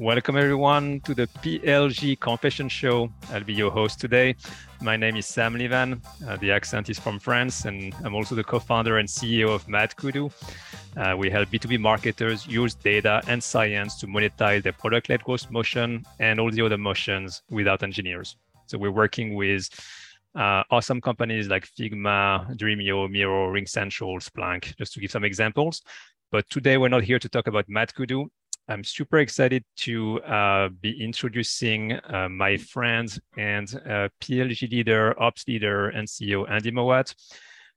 Welcome, everyone, to the PLG Confession Show. I'll be your host today. My name is Sam Levan. Uh, the accent is from France, and I'm also the co founder and CEO of MadKudu. Uh, we help B2B marketers use data and science to monetize their product led growth motion and all the other motions without engineers. So we're working with uh, awesome companies like Figma, Dremio, Miro, RingCentral, Splunk, just to give some examples. But today we're not here to talk about MadKudu. I'm super excited to uh, be introducing uh, my friend and uh, PLG leader, ops leader, and CEO Andy Mowat.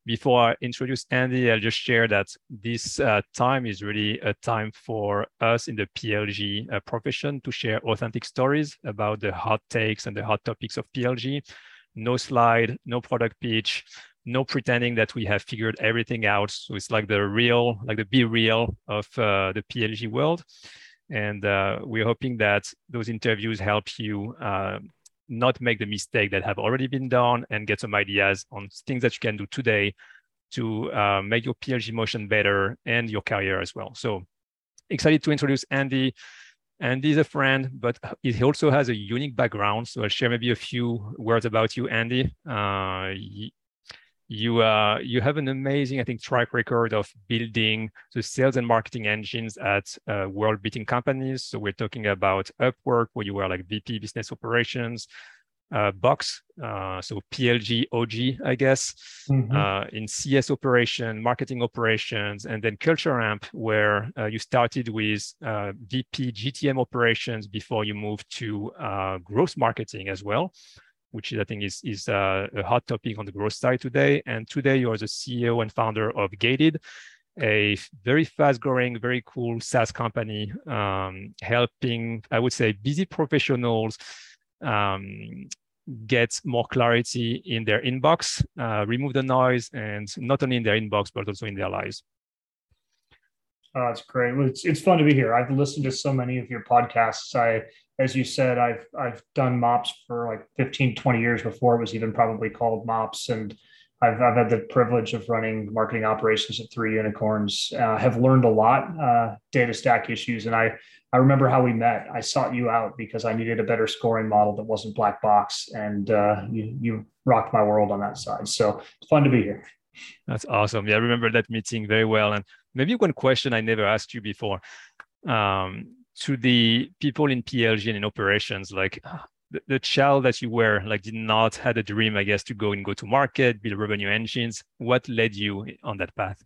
Before I introduce Andy, I'll just share that this uh, time is really a time for us in the PLG uh, profession to share authentic stories about the hot takes and the hot topics of PLG. No slide, no product pitch, no pretending that we have figured everything out. So it's like the real, like the be real of uh, the PLG world. And uh, we're hoping that those interviews help you uh, not make the mistake that have already been done and get some ideas on things that you can do today to uh, make your PLG motion better and your career as well. So excited to introduce Andy. Andy is a friend, but he also has a unique background. So I'll share maybe a few words about you, Andy. Uh, you uh, you have an amazing, I think, track record of building the sales and marketing engines at uh, world-beating companies. So we're talking about Upwork, where you were like VP Business Operations, uh, Box, uh, so PLG OG, I guess, mm-hmm. uh, in CS operation, marketing operations, and then Culture Amp, where uh, you started with uh, VP GTM operations before you moved to uh, growth marketing as well which is, I think is, is uh, a hot topic on the growth side today. And today you are the CEO and founder of Gated, a very fast growing, very cool SaaS company, um, helping, I would say, busy professionals um, get more clarity in their inbox, uh, remove the noise, and not only in their inbox, but also in their lives. Oh, that's great. It's, it's fun to be here. I've listened to so many of your podcasts. I as you said, I've I've done mops for like 15, 20 years before it was even probably called mops. And I've, I've had the privilege of running marketing operations at three unicorns. Uh, have learned a lot, uh, data stack issues. And I, I remember how we met. I sought you out because I needed a better scoring model that wasn't black box. And uh, you, you rocked my world on that side. So it's fun to be here. That's awesome. Yeah, I remember that meeting very well. And maybe one question I never asked you before. Um, to the people in PLG and in operations, like the, the, child that you were, like did not had a dream, I guess, to go and go to market, build revenue engines. What led you on that path?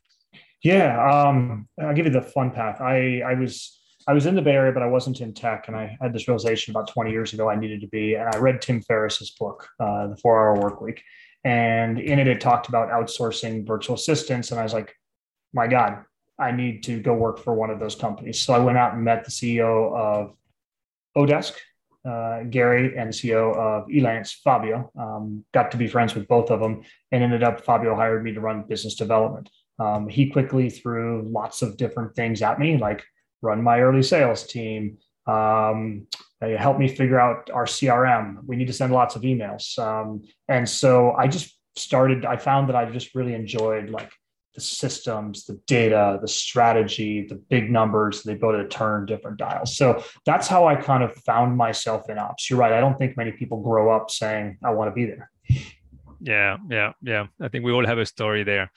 Yeah, um, I'll give you the fun path. I I was I was in the Bay Area, but I wasn't in tech, and I had this realization about 20 years ago I needed to be. And I read Tim Ferriss's book, uh, The Four Hour Work Week, and in it it talked about outsourcing virtual assistants, and I was like, my God, I need to go work for one of those companies. So I went out and met the CEO of Odesk, uh, Gary, and CEO of Elance, Fabio. Um, got to be friends with both of them and ended up, Fabio hired me to run business development. Um, he quickly threw lots of different things at me, like run my early sales team, um, help me figure out our CRM. We need to send lots of emails. Um, and so I just started, I found that I just really enjoyed like the systems, the data, the strategy, the big numbers, the ability to turn different dials. So that's how I kind of found myself in ops. You're right. I don't think many people grow up saying, I want to be there. Yeah, yeah, yeah. I think we all have a story there.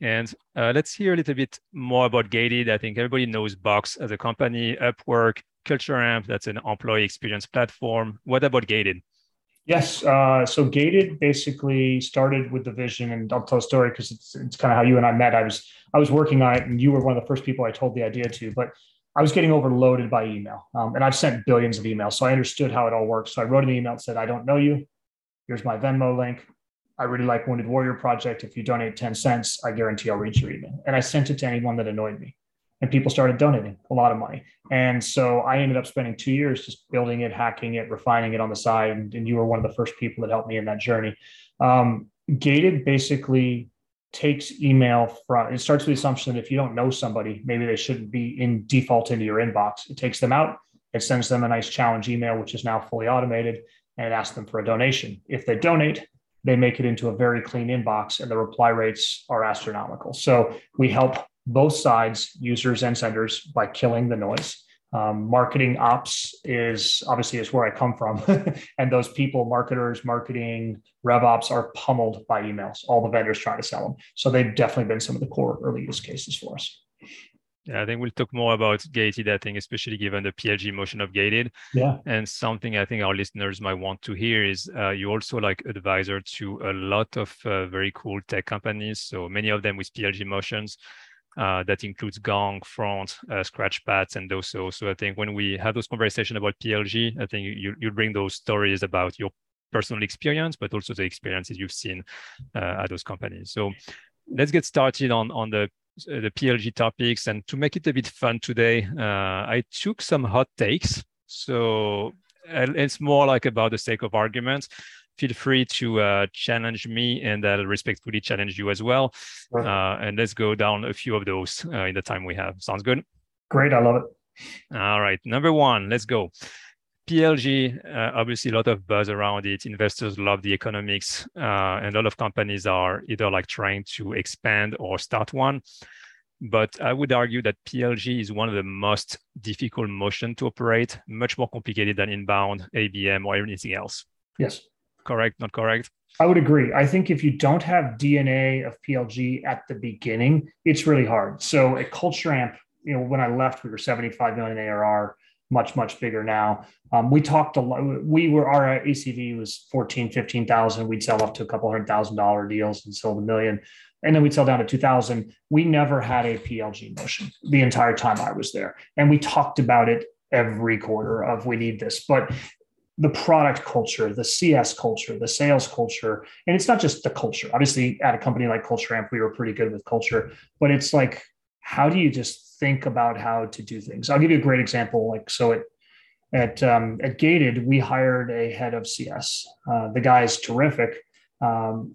And uh, let's hear a little bit more about Gated. I think everybody knows Box as a company, Upwork, Culture Amp, that's an employee experience platform. What about Gated? Yes. Uh, so Gated basically started with the vision, and I'll tell a story because it's it's kind of how you and I met. I was I was working on it, and you were one of the first people I told the idea to. But I was getting overloaded by email, um, and I've sent billions of emails, so I understood how it all works. So I wrote an email and said, "I don't know you. Here's my Venmo link. I really like Wounded Warrior Project. If you donate ten cents, I guarantee I'll reach your email." And I sent it to anyone that annoyed me and people started donating a lot of money. And so I ended up spending two years just building it, hacking it, refining it on the side. And, and you were one of the first people that helped me in that journey. Um, Gated basically takes email from it starts with the assumption that if you don't know somebody, maybe they shouldn't be in default into your inbox. It takes them out, it sends them a nice challenge email, which is now fully automated, and it asks them for a donation. If they donate, they make it into a very clean inbox and the reply rates are astronomical. So we help both sides, users and senders, by killing the noise. Um, marketing ops is obviously is where I come from, and those people, marketers, marketing, rev ops, are pummeled by emails. All the vendors trying to sell them, so they've definitely been some of the core early use cases for us. Yeah, I think we'll talk more about gated, I think, especially given the PLG motion of gated. Yeah. And something I think our listeners might want to hear is uh, you also like advisor to a lot of uh, very cool tech companies. So many of them with PLG motions. Uh, that includes Gong, Front, uh, Scratchpads, and those. So, I think when we have those conversations about PLG, I think you you bring those stories about your personal experience, but also the experiences you've seen uh, at those companies. So, let's get started on on the the PLG topics. And to make it a bit fun today, uh, I took some hot takes. So it's more like about the sake of argument. Feel free to uh, challenge me, and I'll respectfully challenge you as well. Sure. Uh, and let's go down a few of those uh, in the time we have. Sounds good? Great. I love it. All right. Number one, let's go. PLG, uh, obviously a lot of buzz around it. Investors love the economics, uh, and a lot of companies are either like trying to expand or start one. But I would argue that PLG is one of the most difficult motion to operate, much more complicated than inbound, ABM, or anything else. Yes. Correct, not correct? I would agree. I think if you don't have DNA of PLG at the beginning, it's really hard. So at Culture Amp, you know, when I left, we were 75 million ARR much much bigger now um, we talked a lot we were our acv was 14 15000 we'd sell up to a couple hundred thousand dollar deals and sold a million and then we'd sell down to 2000 we never had a plg motion the entire time i was there and we talked about it every quarter of we need this but the product culture, the CS culture, the sales culture, and it's not just the culture. Obviously, at a company like Culture Amp, we were pretty good with culture, but it's like, how do you just think about how to do things. I'll give you a great example. Like so, at at um, at Gated, we hired a head of CS. Uh, the guy is terrific. Um,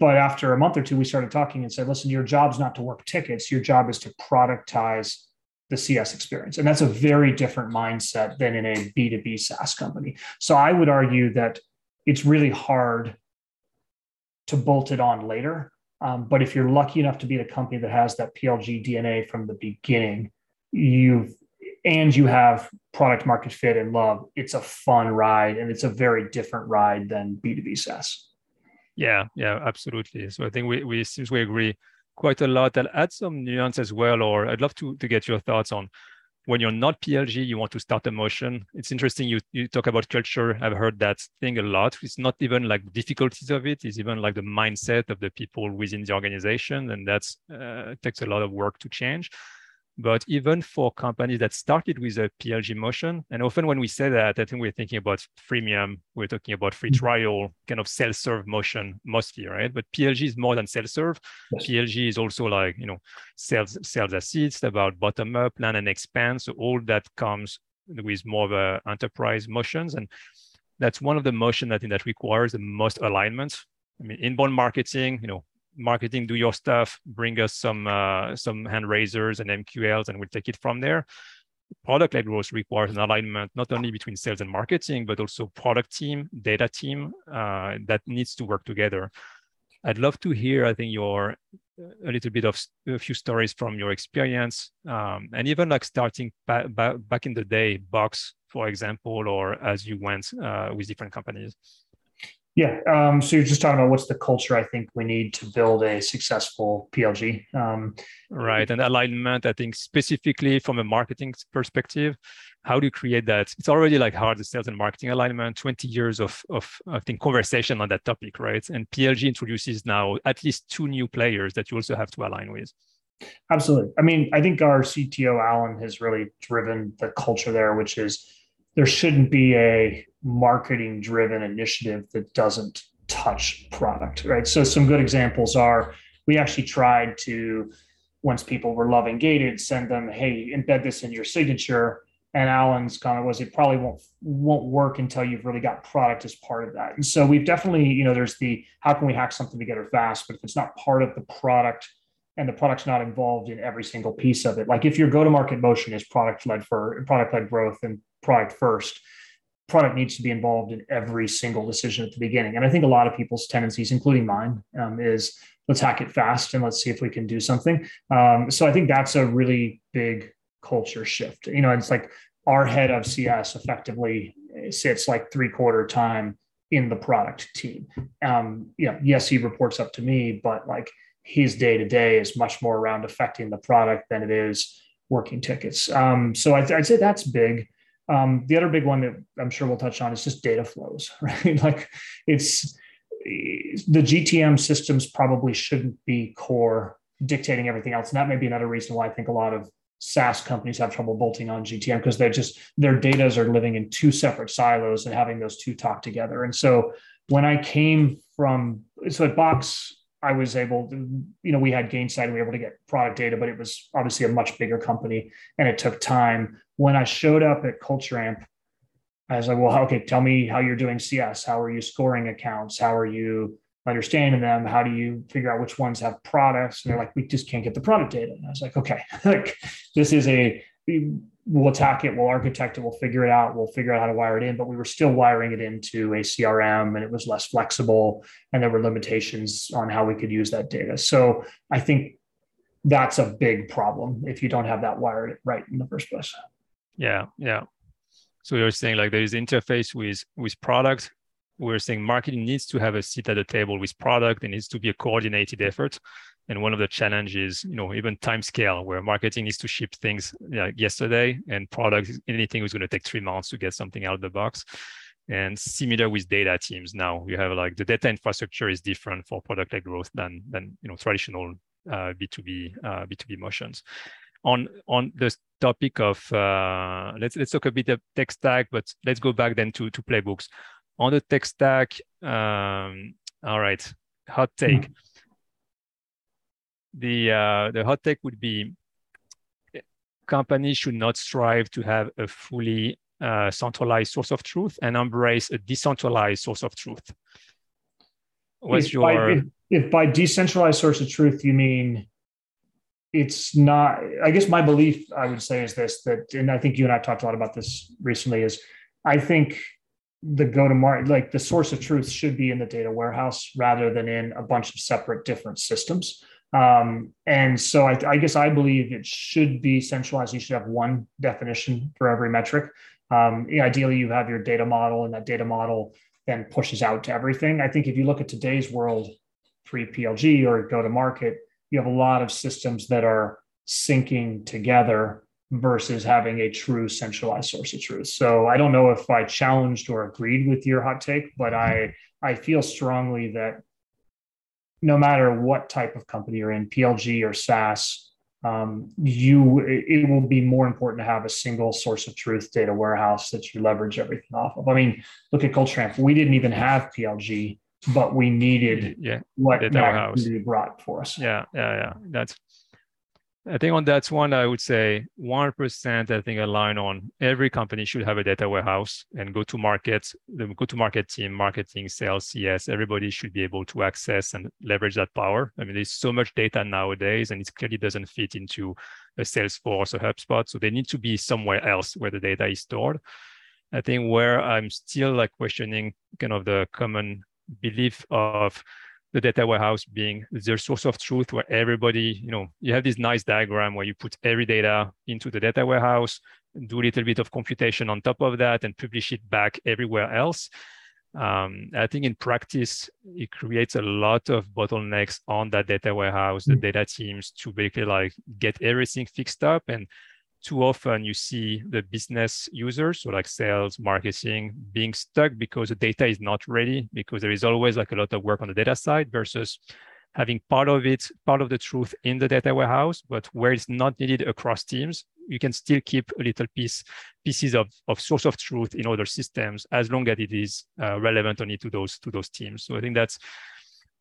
but after a month or two, we started talking and said, "Listen, your job's not to work tickets. Your job is to productize the CS experience, and that's a very different mindset than in a B two B SaaS company." So I would argue that it's really hard to bolt it on later um, but if you're lucky enough to be a company that has that PLG DNA from the beginning, you've and you have product market fit and love, it's a fun ride and it's a very different ride than B2B SaaS. Yeah, yeah, absolutely. So I think we we seems we agree quite a lot. I'll add some nuance as well, or I'd love to to get your thoughts on when you're not PLG, you want to start a motion. It's interesting. You, you talk about culture. I've heard that thing a lot. It's not even like difficulties of it. It's even like the mindset of the people within the organization. And that's uh, takes a lot of work to change. But even for companies that started with a PLG motion, and often when we say that, I think we're thinking about freemium, we're talking about free mm-hmm. trial, kind of self-serve motion mostly, right? But PLG is more than self-serve. Yes. PLG is also like, you know, sales sales assist, about bottom up, land and expand. So all that comes with more of a enterprise motions. And that's one of the motion I think that requires the most alignment. I mean, inbound marketing, you know, marketing, do your stuff, bring us some uh, some hand raisers and MQLs, and we'll take it from there. Product-led growth requires an alignment not only between sales and marketing, but also product team, data team uh, that needs to work together. I'd love to hear, I think, your a little bit of a few stories from your experience, um, and even like starting ba- ba- back in the day, Box, for example, or as you went uh, with different companies. Yeah. Um, so you're just talking about what's the culture I think we need to build a successful PLG. Um, right. And alignment, I think specifically from a marketing perspective, how do you create that? It's already like hard the sales and marketing alignment, 20 years of, of I think conversation on that topic, right? And PLG introduces now at least two new players that you also have to align with. Absolutely. I mean, I think our CTO Alan has really driven the culture there, which is there shouldn't be a marketing driven initiative that doesn't touch product, right? So some good examples are we actually tried to, once people were loving gated, send them, hey, embed this in your signature. And Alan's comment was it probably won't won't work until you've really got product as part of that. And so we've definitely, you know, there's the how can we hack something together fast, but if it's not part of the product and the product's not involved in every single piece of it, like if your go-to-market motion is product led for product led growth and product first, product needs to be involved in every single decision at the beginning. And I think a lot of people's tendencies, including mine, um, is let's hack it fast and let's see if we can do something. Um, so I think that's a really big culture shift. You know, it's like our head of CS effectively sits like three quarter time in the product team. Um, you know, yes, he reports up to me, but like his day to day is much more around affecting the product than it is working tickets. Um, so I'd, I'd, say that's big. Um, the other big one that I'm sure we'll touch on is just data flows, right? like it's the GTM systems probably shouldn't be core dictating everything else. And that may be another reason why I think a lot of SaaS companies have trouble bolting on GTM because they're just their datas are living in two separate silos and having those two talk together. And so when I came from so at Box, I was able to, you know, we had Gainsight and we were able to get product data, but it was obviously a much bigger company and it took time. When I showed up at Culture Amp, I was like, well, okay, tell me how you're doing CS. How are you scoring accounts? How are you understanding them how do you figure out which ones have products and they're like we just can't get the product data and i was like okay like this is a we'll attack it we'll architect it we'll figure it out we'll figure out how to wire it in but we were still wiring it into a crm and it was less flexible and there were limitations on how we could use that data so i think that's a big problem if you don't have that wired right in the first place yeah yeah so you're saying like there is interface with with product we're saying marketing needs to have a seat at the table with product. It needs to be a coordinated effort. And one of the challenges, you know, even time scale, where marketing needs to ship things like yesterday, and product anything is going to take three months to get something out of the box. And similar with data teams now, you have like the data infrastructure is different for product-led growth than than you know traditional uh, B2B uh, B2B motions. On on the topic of uh, let's let's talk a bit of tech stack, but let's go back then to to playbooks on the tech stack, um, all right, hot take. Mm. The uh, the hot take would be companies should not strive to have a fully uh, centralized source of truth and embrace a decentralized source of truth. What's if your by, if, if by decentralized source of truth you mean it's not i guess my belief i would say is this that and i think you and i talked a lot about this recently is i think the go to market, like the source of truth should be in the data warehouse rather than in a bunch of separate different systems. Um, and so I, I, guess I believe it should be centralized. You should have one definition for every metric. Um, ideally, you have your data model, and that data model then pushes out to everything. I think if you look at today's world, pre PLG or go to market, you have a lot of systems that are syncing together versus having a true centralized source of truth. So I don't know if I challenged or agreed with your hot take, but I I feel strongly that no matter what type of company you're in, PLG or SaaS, um, you it will be more important to have a single source of truth data warehouse that you leverage everything off of. I mean, look at Culture Amp. We didn't even have PLG, but we needed yeah, what Mac brought for us. Yeah, yeah, yeah. That's I think on that one, I would say 100%, I think align on every company should have a data warehouse and go to market, the go to market team, marketing, sales, CS, everybody should be able to access and leverage that power. I mean, there's so much data nowadays and it clearly doesn't fit into a Salesforce or HubSpot. So they need to be somewhere else where the data is stored. I think where I'm still like questioning kind of the common belief of the data warehouse being the source of truth where everybody, you know, you have this nice diagram where you put every data into the data warehouse, do a little bit of computation on top of that and publish it back everywhere else. Um, I think in practice, it creates a lot of bottlenecks on that data warehouse, the mm. data teams to basically like get everything fixed up and too often you see the business users, so like sales, marketing, being stuck because the data is not ready, because there is always like a lot of work on the data side versus having part of it, part of the truth in the data warehouse, but where it's not needed across teams, you can still keep a little piece, pieces of, of source of truth in other systems as long as it is uh, relevant only to those to those teams. So I think that's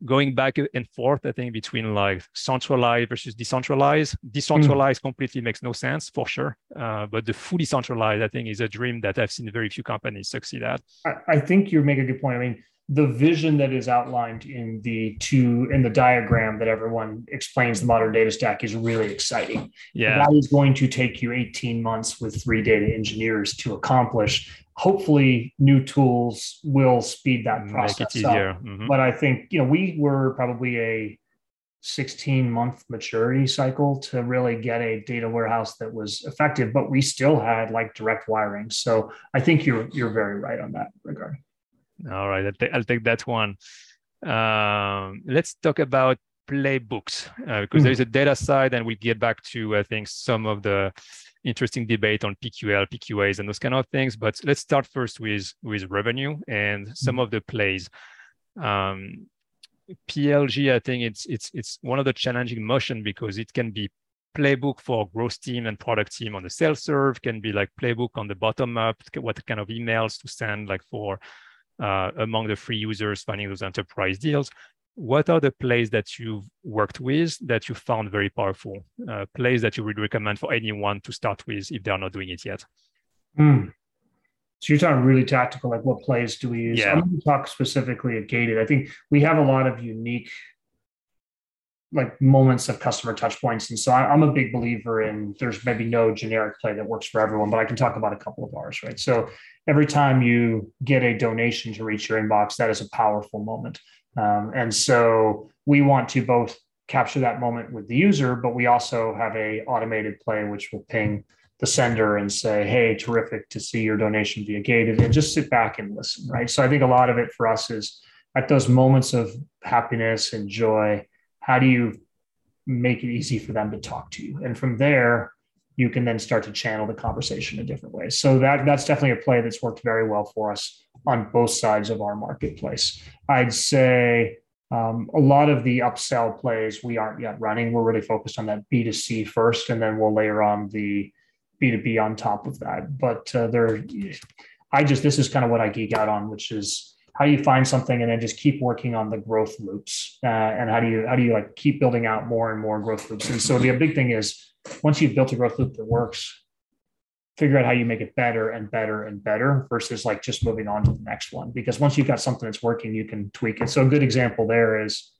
going back and forth, I think, between like centralized versus decentralized. Decentralized mm. completely makes no sense for sure. Uh, but the fully centralized, I think, is a dream that I've seen very few companies succeed at. I, I think you make a good point. I mean, the vision that is outlined in the two in the diagram that everyone explains the modern data stack is really exciting. Yeah. That is going to take you 18 months with three data engineers to accomplish hopefully new tools will speed that process up. Mm-hmm. But I think you know we were probably a 16 month maturity cycle to really get a data warehouse that was effective, but we still had like direct wiring. So I think you're you're very right on that regard. All right, I'll, take, I'll take that one. Um, let's talk about playbooks uh, because mm. there's a data side, and we'll get back to I think some of the interesting debate on PQL, PQAs, and those kind of things. But let's start first with with revenue and some mm. of the plays. Um, PLG, I think it's it's it's one of the challenging motion because it can be playbook for growth team and product team on the sales serve, can be like playbook on the bottom up, what kind of emails to send like for uh, among the free users finding those enterprise deals. What are the plays that you've worked with that you found very powerful? Uh, plays that you would recommend for anyone to start with if they are not doing it yet? Mm. So you're talking really tactical, like what plays do we use? Yeah. I'm going to talk specifically at Gated. I think we have a lot of unique like moments of customer touch points. And so I'm a big believer in there's maybe no generic play that works for everyone, but I can talk about a couple of ours, right? So every time you get a donation to reach your inbox, that is a powerful moment. Um, and so we want to both capture that moment with the user, but we also have a automated play which will ping the sender and say, hey, terrific to see your donation via gated and just sit back and listen, right? So I think a lot of it for us is at those moments of happiness and joy, how do you make it easy for them to talk to you? And from there, you can then start to channel the conversation in different ways. So that that's definitely a play that's worked very well for us on both sides of our marketplace. I'd say um, a lot of the upsell plays we aren't yet running. We're really focused on that B2C first, and then we'll layer on the B2B on top of that. But uh, there, I just, this is kind of what I geek out on, which is how do you find something and then just keep working on the growth loops? Uh, and how do you, how do you like keep building out more and more growth loops? And so the big thing is once you've built a growth loop that works, figure out how you make it better and better and better versus like just moving on to the next one. Because once you've got something that's working, you can tweak it. So a good example there is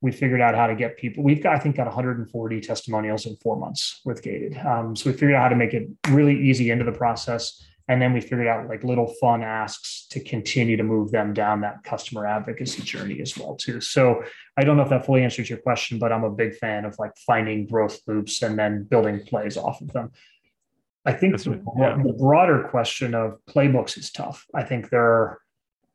we figured out how to get people. We've got, I think, got 140 testimonials in four months with Gated. Um, so we figured out how to make it really easy into the process. And then we figured out like little fun asks to continue to move them down that customer advocacy journey as well too. So I don't know if that fully answers your question, but I'm a big fan of like finding growth loops and then building plays off of them. I think the, yeah. the broader question of playbooks is tough. I think there are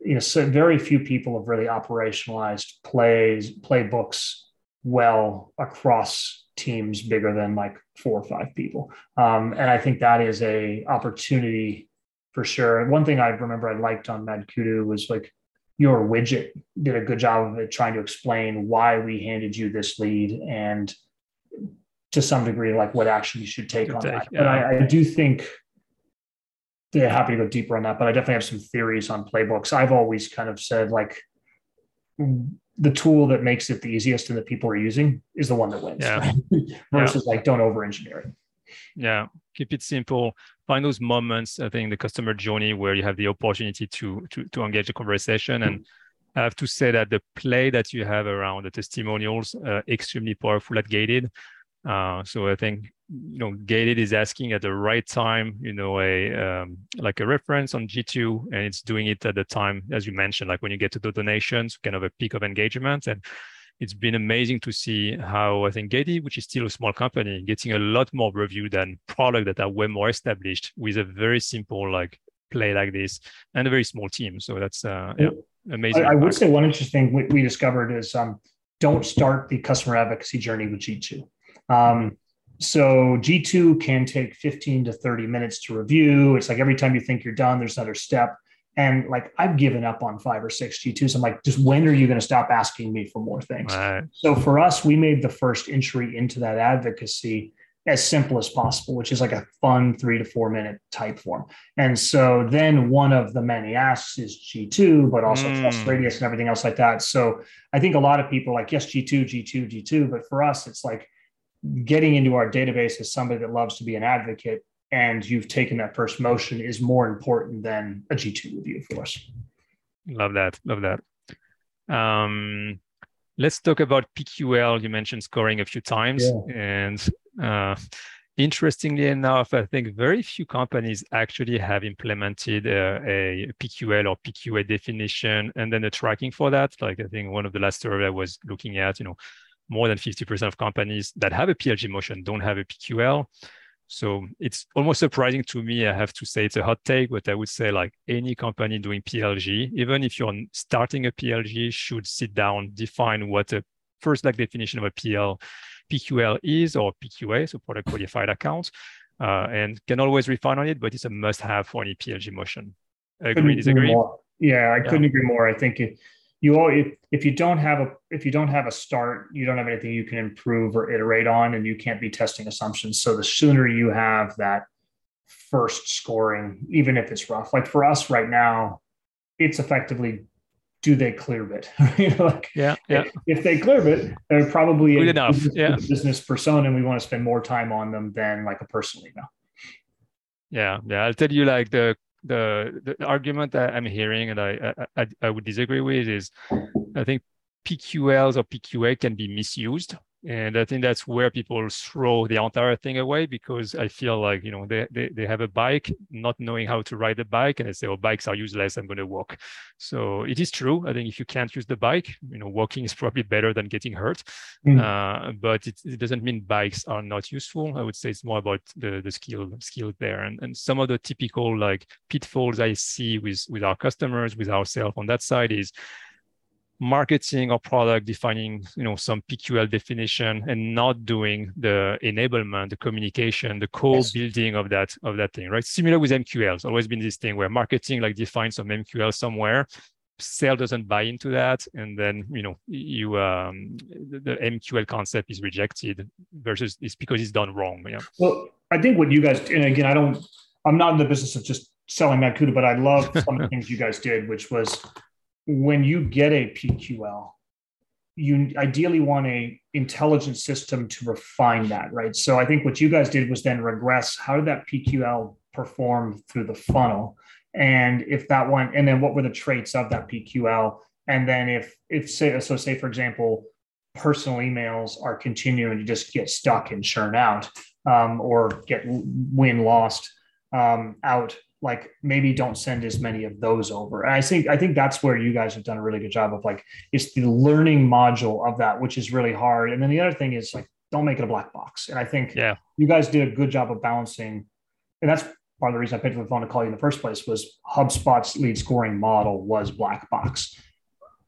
you know, so very few people have really operationalized plays, playbooks well across teams bigger than like four or five people. Um, and I think that is a opportunity for sure. And one thing I remember I liked on MadKudu was like your widget did a good job of it trying to explain why we handed you this lead and to some degree like what action you should take on take, that. Yeah. But I, I do think yeah, happy to go deeper on that, but I definitely have some theories on playbooks. I've always kind of said like the tool that makes it the easiest and that people are using is the one that wins. Yeah. Versus yeah. like don't over engineer it. Yeah. Keep it simple. Find those moments, I think the customer journey where you have the opportunity to to to engage a conversation. And I have to say that the play that you have around the testimonials uh, extremely powerful at Gated. Uh, so I think you know gated is asking at the right time you know a um, like a reference on g2 and it's doing it at the time as you mentioned like when you get to the donations kind of a peak of engagement. And it's been amazing to see how i think gated which is still a small company getting a lot more review than product that are way more established with a very simple like play like this and a very small team. So that's uh yeah. amazing. I, I would say one interesting we, we discovered is um don't start the customer advocacy journey with g2 um, so G2 can take 15 to 30 minutes to review. It's like every time you think you're done, there's another step. And like I've given up on five or six G2s. I'm like, just when are you going to stop asking me for more things? Right. So for us, we made the first entry into that advocacy as simple as possible, which is like a fun three to four minute Typeform. And so then one of the many asks is G2, but also mm. TrustRadius and everything else like that. So I think a lot of people like, yes, G2, G2, G2. But for us, it's like, getting into our database as somebody that loves to be an advocate and you've taken that first motion is more important than a G2 review for us. Love that. Love that. Um, let's talk about PQL. You mentioned scoring a few times. Yeah. And uh, interestingly enough, I think very few companies actually have implemented a, a, PQL or PQA definition and then the tracking for that. Like I think one of the last survey I was looking at, you know, more than 50% of companies that have a PLG motion don't have a PQL. So it's almost surprising to me. I have to say it's a hot take, but I would say like any company doing PLG, even if you're starting a PLG, should sit down, define what a first like definition of a PL PQL is or PQA, so product qualified account, uh, and can always refine on it, but it's a must-have for any PLG motion. Agree, disagree? Yeah, I couldn't agree more. I think it, you all if, if you don't have a if you don't have a start you don't have anything you can improve or iterate on and you can't be testing assumptions. So the sooner you have that first scoring even if it's rough like for us right now it's effectively do they you know, like yeah yeah. if, they Clearbit they're probably good enough business, yeah. business persona and we want to spend more time on them than like a personal email yeah yeah i'll tell you like the the, the argument that I'm hearing and I, I, I would disagree with is I think PQLs or PQA can be misused and i think that's where people throw the entire thing away because i feel like you know they, they, they have a bike not knowing how to ride the bike and they say oh bikes are useless i'm going to walk. So it is true i think if you can't use the bike you know walking is probably better than getting hurt. Mm. uh, but it, it, doesn't mean bikes are not useful. I would say it's more about the the skill skill there. And, and some of the typical like pitfalls i see with with our customers with ourselves on that side is marketing or product defining you know some pql definition and not doing the enablement the communication the core yes. building of that of that thing right? Similar with mql it's always been this thing where marketing like defines some mql somewhere. Sale doesn't buy into that. And then you know you um the, the mql concept is rejected versus it's because it's done wrong yeah. Well i think what you guys and again i don't i'm not in the business of just selling MadKudu, but I love some of the things you guys did, which was when you get a PQL, you ideally want a intelligent system to refine that, right? So I think what you guys did was then regress. How did that PQL perform through the funnel, and if that one, and then what were the traits of that PQL, and then if if say so say for example, personal emails are continuing to just get stuck and churn out, um, or get win lost um, out like maybe don't send as many of those over. And I think I think that's where you guys have done a really good job of like it's the learning module of that, which is really hard. And then the other thing is like don't make it a black box. And I think yeah, you guys did a good job of balancing, and that's part of the reason I picked up the phone to call you in the first place was HubSpot's lead scoring model was black box.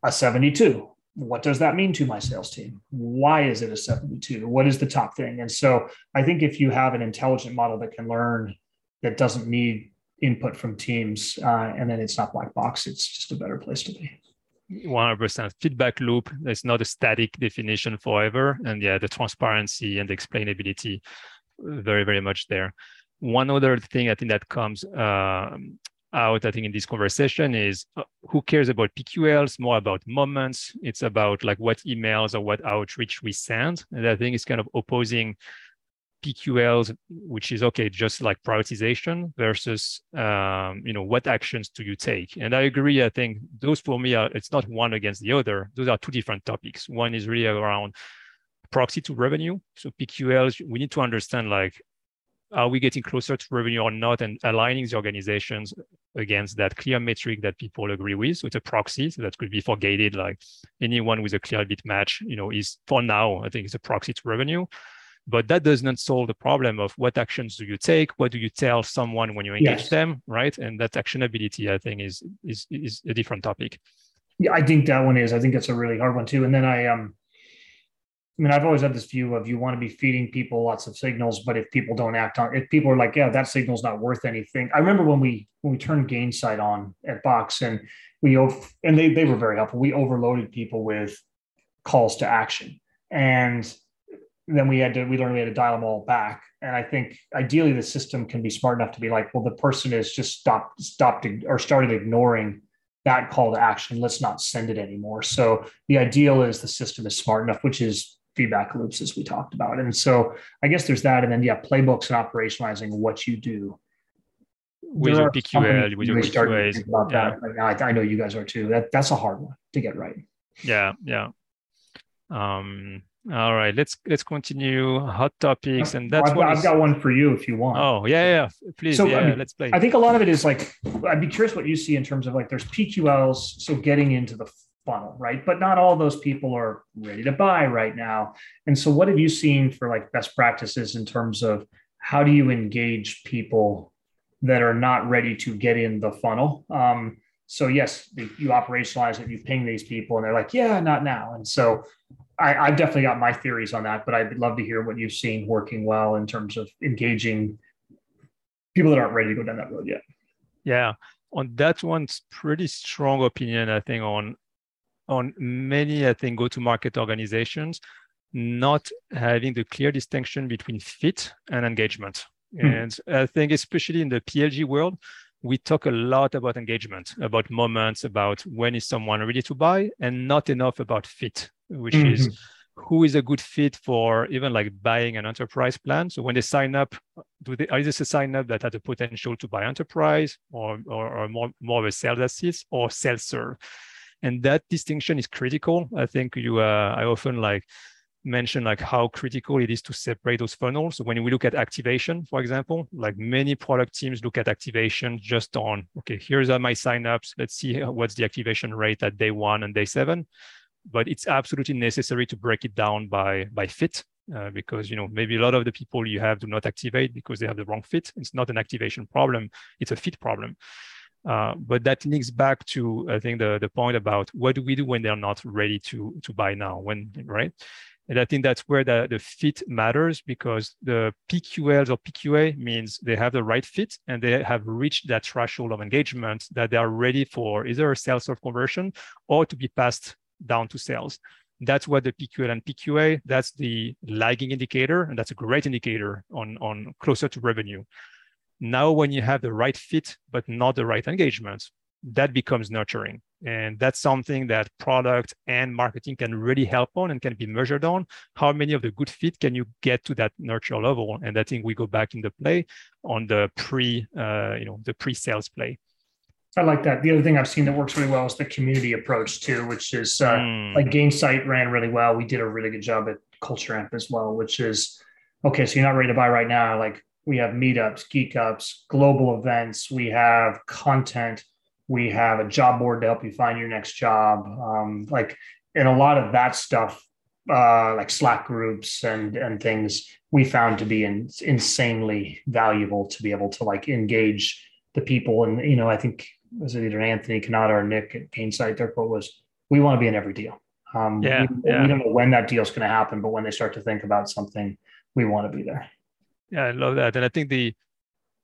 A 72. What does that mean to my sales team? Why is it a 72? What is the top thing? And so I think if you have an intelligent model that can learn that doesn't need input from teams, uh, and then it's not black box. It's just a better place to be. 100% feedback loop. It's not a static definition forever, and yeah, the transparency and the explainability, uh, very very much there. One other thing I think that comes uh, out, I think, in this conversation is uh, who cares about PQLs, more about moments. It's about like what emails or what outreach we send. And I think it's kind of opposing PQLs, which is okay, just like prioritization versus um, you know what actions do you take? And I agree. I think those for me are it's not one against the other. Those are two different topics. One is really around proxy to revenue. So PQLs, we need to understand like are we getting closer to revenue or not and aligning the organizations against that clear metric that people agree with so it's a proxy so that could be for gated like anyone with a Clearbit match you know is for now i think it's a proxy to revenue but that does not solve the problem of what actions do you take what do you tell someone when you engage yes. them right and that actionability i think is is is a different topic yeah i think that one is i think that's a really hard one too and then i um I mean, I've always had this view of you want to be feeding people lots of signals, but if people don't act on, if people are like, yeah, that signal's not worth anything. I remember when we when we turned Gainsight on at Box, and we and they they were very helpful. We overloaded people with calls to action, and then we had to we learned we had to dial them all back. And i think ideally the system can be smart enough to be like well the person is just stopped stopped or started ignoring that call to action. Let's not send it anymore. So the ideal is the system is smart enough which is feedback loops as we talked about. And so i guess there's that. And then yeah playbooks and operationalizing what you do. With your pql with your pqas about yeah. that right. I, I know you guys are too. That that's a hard one to get right. Yeah yeah. Um all right, let's let's continue hot topics, and that's I've, what I've got one for you if you want. Oh yeah, yeah, please, so, yeah, I mean, let's play. I think a lot of it is like I'd be curious what you see in terms of like there's PQLs, so getting into the funnel, right? But not all those people are ready to buy right now. And so, what have you seen for like best practices in terms of how do you engage people that are not ready to get in the funnel? Um, so yes, you operationalize it, you ping these people, and they're like, "Yeah, not now." And so, I, have definitely got my theories on that, but I'd love to hear what you've seen working well in terms of engaging people that aren't ready to go down that road yet. Yeah, on that one, pretty strong opinion, I think, on on many, I think, go-to-market organizations not having the clear distinction between fit and engagement. Mm. And I think, especially in the PLG world, we talk a lot about engagement, about moments, about when is someone ready to buy, and not enough about fit, which mm-hmm. is who is a good fit for even like buying an enterprise plan. So when they sign up, do they is this a sign up that has the potential to buy enterprise or, or, or more, more of a sales assist or sales serve? And that distinction is critical. I think you uh, I often like mention like how critical it is to separate those funnels. So when we look at activation, for example, like many product teams look at activation just on, okay, here's my signups. Let's see what's the activation rate at day one and day seven but it's absolutely necessary to break it down by by fit uh, because you know maybe a lot of the people you have do not activate because they have the wrong fit. It's not an activation problem; it's a fit problem. Uh, but that links back to I think the the point about what do we do when they're not ready to to buy now when right. And I think that's where the, the fit matters because the PQLs or PQA means they have the right fit and they have reached that threshold of engagement that they are ready for either a sales or conversion or to be passed down to sales. That's what the PQL and PQA, that's the lagging indicator, and that's a great indicator on, on closer to revenue. Now, when you have the right fit, but not the right engagement, that becomes nurturing. And that's something that product and marketing can really help on and can be measured on. How many of the good fit can you get to that nurture level? And I think we go back in the play on the pre, uh, you know, the pre-sales play. I like that. The other thing I've seen that works really well is the community approach too, which is uh, mm. like Gainsight ran really well. We did a really good job at Culture Amp as well, which is okay. So you're not ready to buy right now. Like we have meetups, geek ups, global events. We have content. We have a job board to help you find your next job. Um, like, and a lot of that stuff, uh, like Slack groups and and things, we found to be in, insanely valuable to be able to like engage the people. And you know, I think was it either Anthony Kennada or Nick at Gainsight? Their quote was, "We want to be in every deal." Um, yeah, we, yeah. we don't know when that deal is going to happen, but when they start to think about something, we want to be there. Yeah, I love that, and I think the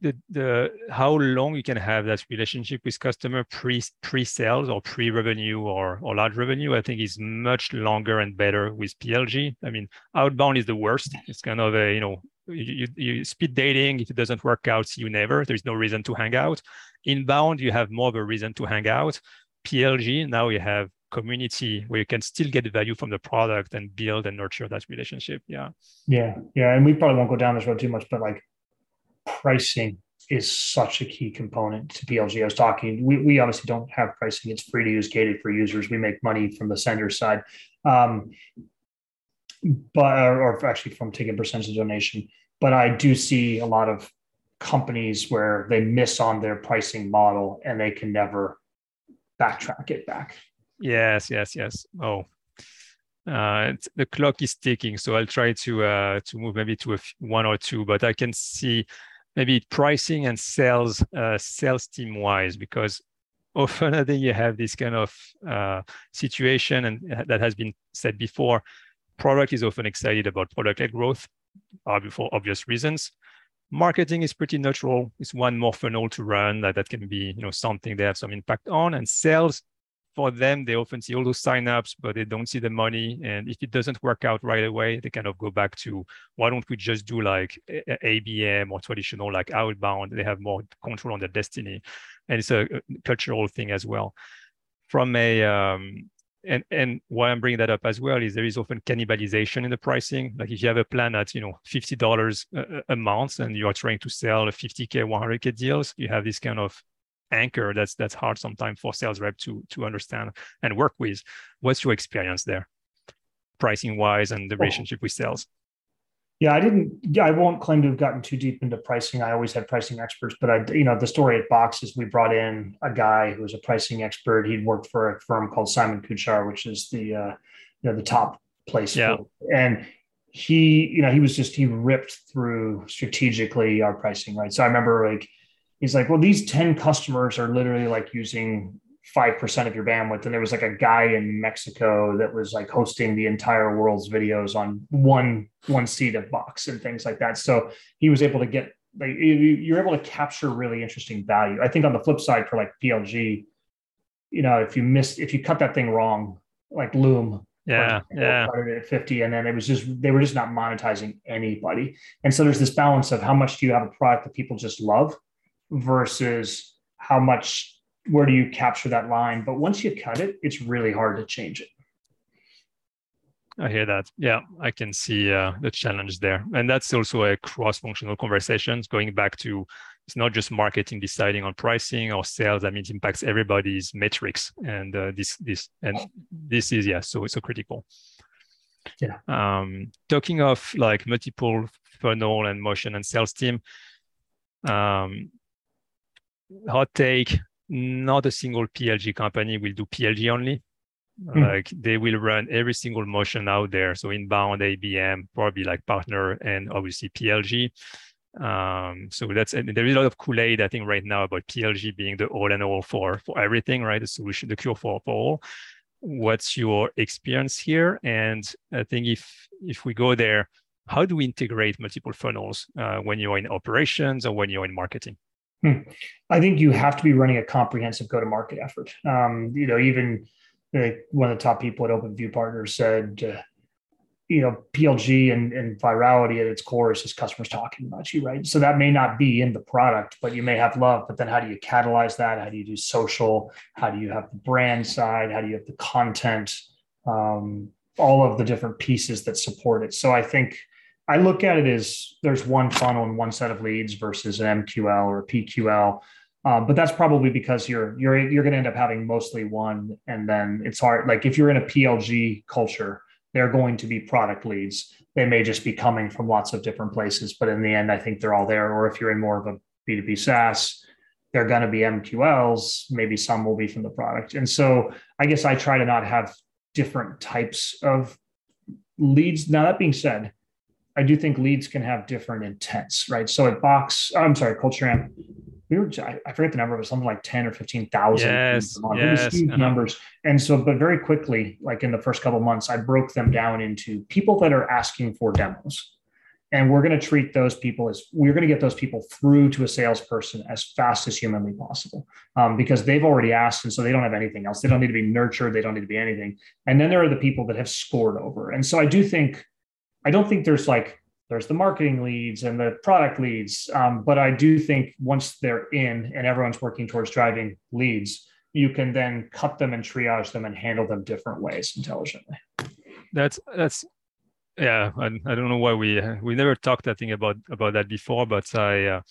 the the how long you can have that relationship with customer pre pre sales or pre revenue or or large revenue, I think is much longer and better with PLG. I mean, outbound is the worst. It's kind of a you know you, you, speed dating. If it doesn't work out you never. There's no reason to hang out. Inbound you have more of a reason to hang out. Plg now you have community where you can still get value from the product and build and nurture that relationship. Yeah. Yeah. Yeah. And we probably won't go down this road too much but like pricing is such a key component to plg i was talking we, we obviously don't have pricing it's free to use gated for users we make money from the sender side um, but or actually from taking percentage of donation. But I do see a lot of companies where they miss on their pricing model and they can never backtrack it back. Yes, yes, yes. Oh, uh, the clock is ticking, so I'll try to uh, to move maybe to a f- one or two, but I can see maybe pricing and sales uh, sales team wise because often I think you have this kind of uh, situation, and that has been said before product is often excited about product-led growth uh, for obvious reasons. Marketing is pretty neutral. It's one more funnel to run that, that can be you know, something they have some impact on. And sales, for them, they often see all those signups, but they don't see the money. And if it doesn't work out right away, they kind of go back to why don't we just do like ABM or traditional like outbound? They have more control on their destiny. And it's a, a cultural thing as well. From a um, and and why I'm bringing that up as well is there is often cannibalization in the pricing. Like if you have a plan at you know fifty dollars a, month and you are trying to sell a 50k, 100k deals, you have this kind of anchor that's that's hard sometimes for sales rep to to understand and work with. What's your experience there, pricing wise, and the relationship with sales? Yeah, I didn't. I won't claim to have gotten too deep into pricing. I always had pricing experts, but I, you know, the story at Box is we brought in a guy who was a pricing expert. He'd worked for a firm called Simon Kucher, which is the, uh, you know, the top place. Yeah. And he, you know, he was just he ripped through strategically our pricing, right? So I remember like he's like, well, these ten customers are literally like using 5% of your bandwidth. And there was like a guy in Mexico that was like hosting the entire world's videos on one, one seat of box and things like that. So he was able to get, like, you're able to capture really interesting value. I think on the flip side for like PLG, you know, if you missed, if you cut that thing wrong, like Loom, yeah, yeah, at 50, and then it was just they were just not monetizing anybody. And so there's this balance of how much do you have a product that people just love versus how much where do you capture that line? But once you cut it, it's really hard to change it. I hear that. Yeah, I can see uh, the challenge there. And that's also a cross functional conversation going back to it's not just marketing deciding on pricing or sales. I mean, it impacts everybody's metrics. And uh, this, this, and this is, yeah, so it's so critical. Yeah. Um, talking of like multiple funnel and motion and sales team, um, hot take not a single PLG company will do PLG only. Mm. Like they will run every single motion out there. So inbound, ABM, probably like partner, and obviously PLG. Um, so that's and there is a lot of Kool-Aid, I think, right now about PLG being the all and all for for everything, right? The solution, the cure for, for all. What's your experience here? And I think if if we go there, how do we integrate multiple funnels uh, when you're in operations or when you're in marketing? Hmm. I think you have to be running a comprehensive go-to-market effort. Um, you know, even one of the top people at OpenView Partners said, uh, you know, PLG and, and virality at its core is just customers talking about you, right? So that may not be in the product, but you may have love. But then, how do you catalyze that? How do you do social? How do you have the brand side? How do you have the content? Um, all of the different pieces that support it. So I think I look at it as there's one funnel and one set of leads versus an MQL or a PQL. Um, but that's probably because you're you're you're going to end up having mostly one, and then it's hard. Like if you're in a PLG culture, they're going to be product leads. They may just be coming from lots of different places, but in the end, I think they're all there. Or if you're in more of a B2B SaaS, they're going to be MQLs. Maybe some will be from the product. And so I guess I try to not have different types of leads. Now that being said, I do think leads can have different intents, right? So at Box, I'm sorry, Culture Amp, we were I forget the number, but something like 10 or 15,000 yes, yes, huge uh-huh. numbers. And so, but very quickly, like in the first couple months, I broke them down into people that are asking for demos. And we're going to treat those people as we're going to get those people through to a salesperson as fast as humanly possible um, because they've already asked. And so they don't have anything else. They don't need to be nurtured. They don't need to be anything. And then there are the people that have scored over. And so I do think I don't think there's like there's the marketing leads and the product leads, um, but I do think once they're in and everyone's working towards driving leads, you can then cut them and triage them and handle them different ways intelligently. That's that's yeah. I, I don't know why we we never talked I think about about that before, but I. Uh,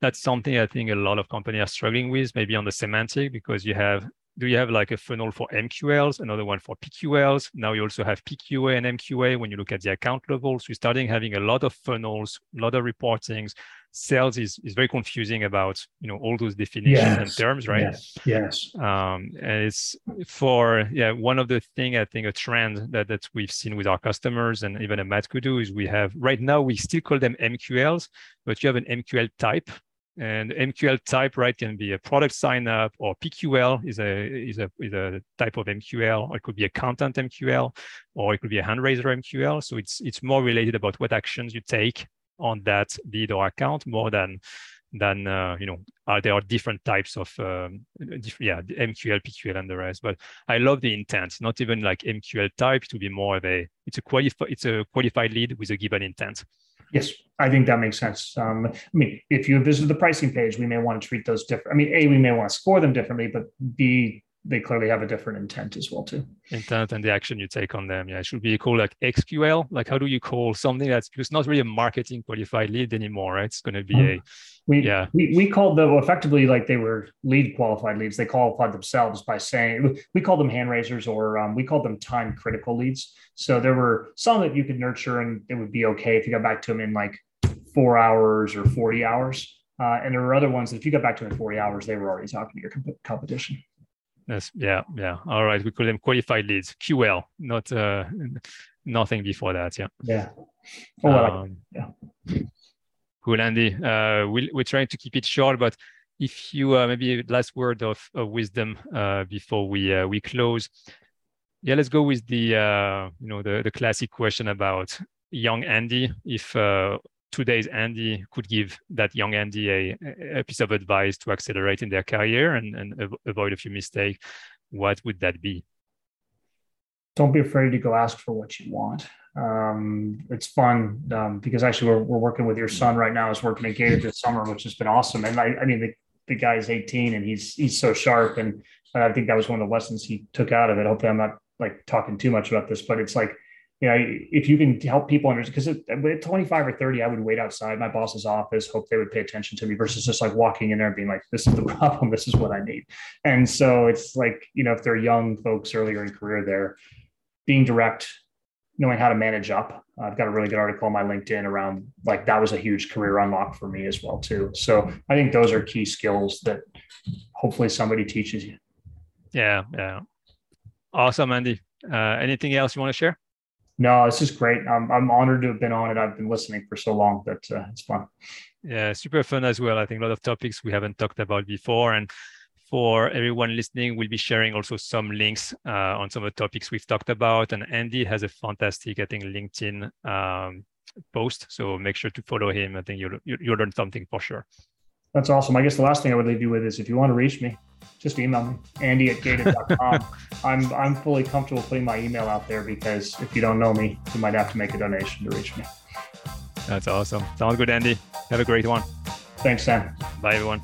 that's something I think a lot of companies are struggling with, maybe on the semantic, because you have do you have like a funnel for MQLs, another one for PQLs? Now you also have PQA and MQA when you look at the account levels. You're starting having a lot of funnels, a lot of reportings. Sales is, is very confusing about you know all those definitions yes. and terms, right? Yes. yes. Um, and it's for yeah one of the thing I think a trend that that we've seen with our customers and even at MadKudu is we have right now we still call them MQLs, but you have an MQL type and MQL type, right, can be a product sign up or PQL is a, is a, is a type of MQL, or it could be a content MQL, or it could be a hand raiser MQL. So it's, it's more related about what actions you take on that lead or account more than, than uh, you know, are there are different types of, um, yeah, MQL, PQL, and the rest. But I love the intent, not even like MQL type to be more of a, it's a qualified, it's a qualified lead with a given intent. Yes, I think that makes sense. Um, I mean, if you visit the pricing page, we may want to treat those different. I mean, A, we may want to score them differently, but B, they clearly have a different intent as well too. Intent and the action you take on them. Yeah, it should be called like XQL. Like how do you call something that's it's not really a marketing qualified lead anymore, right? It's going to be um, a we, yeah. we we called them effectively like they were lead qualified leads. They qualified themselves by saying we called them hand raisers or um, we called them time critical leads. So there were some that you could nurture and it would be okay if you got back to them in like four hours or 40 hours. Uh, and there were other ones that if you got back to them in 40 hours, they were already talking to your comp- competition. Yes. Yeah. Yeah. All right. We call them qualified leads, QL, not uh, nothing before that. Yeah. Yeah. Oh, um, yeah. Cool, Andy. Uh, we, we're trying to keep it short, but if you uh, maybe last word of, of wisdom uh, before we uh, we close. Yeah, let's go with the uh, you know the the classic question about young Andy. If uh, today's Andy could give that young Andy a, a piece of advice to accelerate in their career and, and avoid a few mistakes, what would that be? Don't be afraid to go ask for what you want. Um, it's fun um, because actually we're, we're working with your son right now. Is working at Gated this summer, which has been awesome. And I, I mean, the, the guy's 18 and he's he's so sharp, and I think that was one of the lessons he took out of it. Hopefully, I'm not like talking too much about this, but it's like you know, if you can help people understand, because at 25 or 30, I would wait outside my boss's office, hope they would pay attention to me versus just like walking in there and being like, this is the problem, this is what I need. And so it's like, you know, if they're young folks earlier in career, they're being direct, knowing how to manage up. I've got a really good article on my LinkedIn around like that was a huge career unlock for me as well too. So I think those are key skills that hopefully somebody teaches you. Yeah, yeah. Awesome, Andy. Uh, anything else you want to share? No, this is great. I'm, I'm honored to have been on it. I've been listening for so long that uh, it's fun. Yeah, super fun as well. I think a lot of topics we haven't talked about before. And for everyone listening, we'll be sharing also some links uh, on some of the topics we've talked about. And Andy has a fantastic, I think, LinkedIn um, post. So make sure to follow him. I think you'll, you'll learn something for sure. That's awesome. I guess the last thing I would leave you with is if you want to reach me, just email me, andy at gated.com. I'm, I'm fully comfortable putting my email out there because if you don't know me, you might have to make a donation to reach me. That's awesome. Sounds good, Andy. Have a great one. Thanks, Sam. Bye, everyone.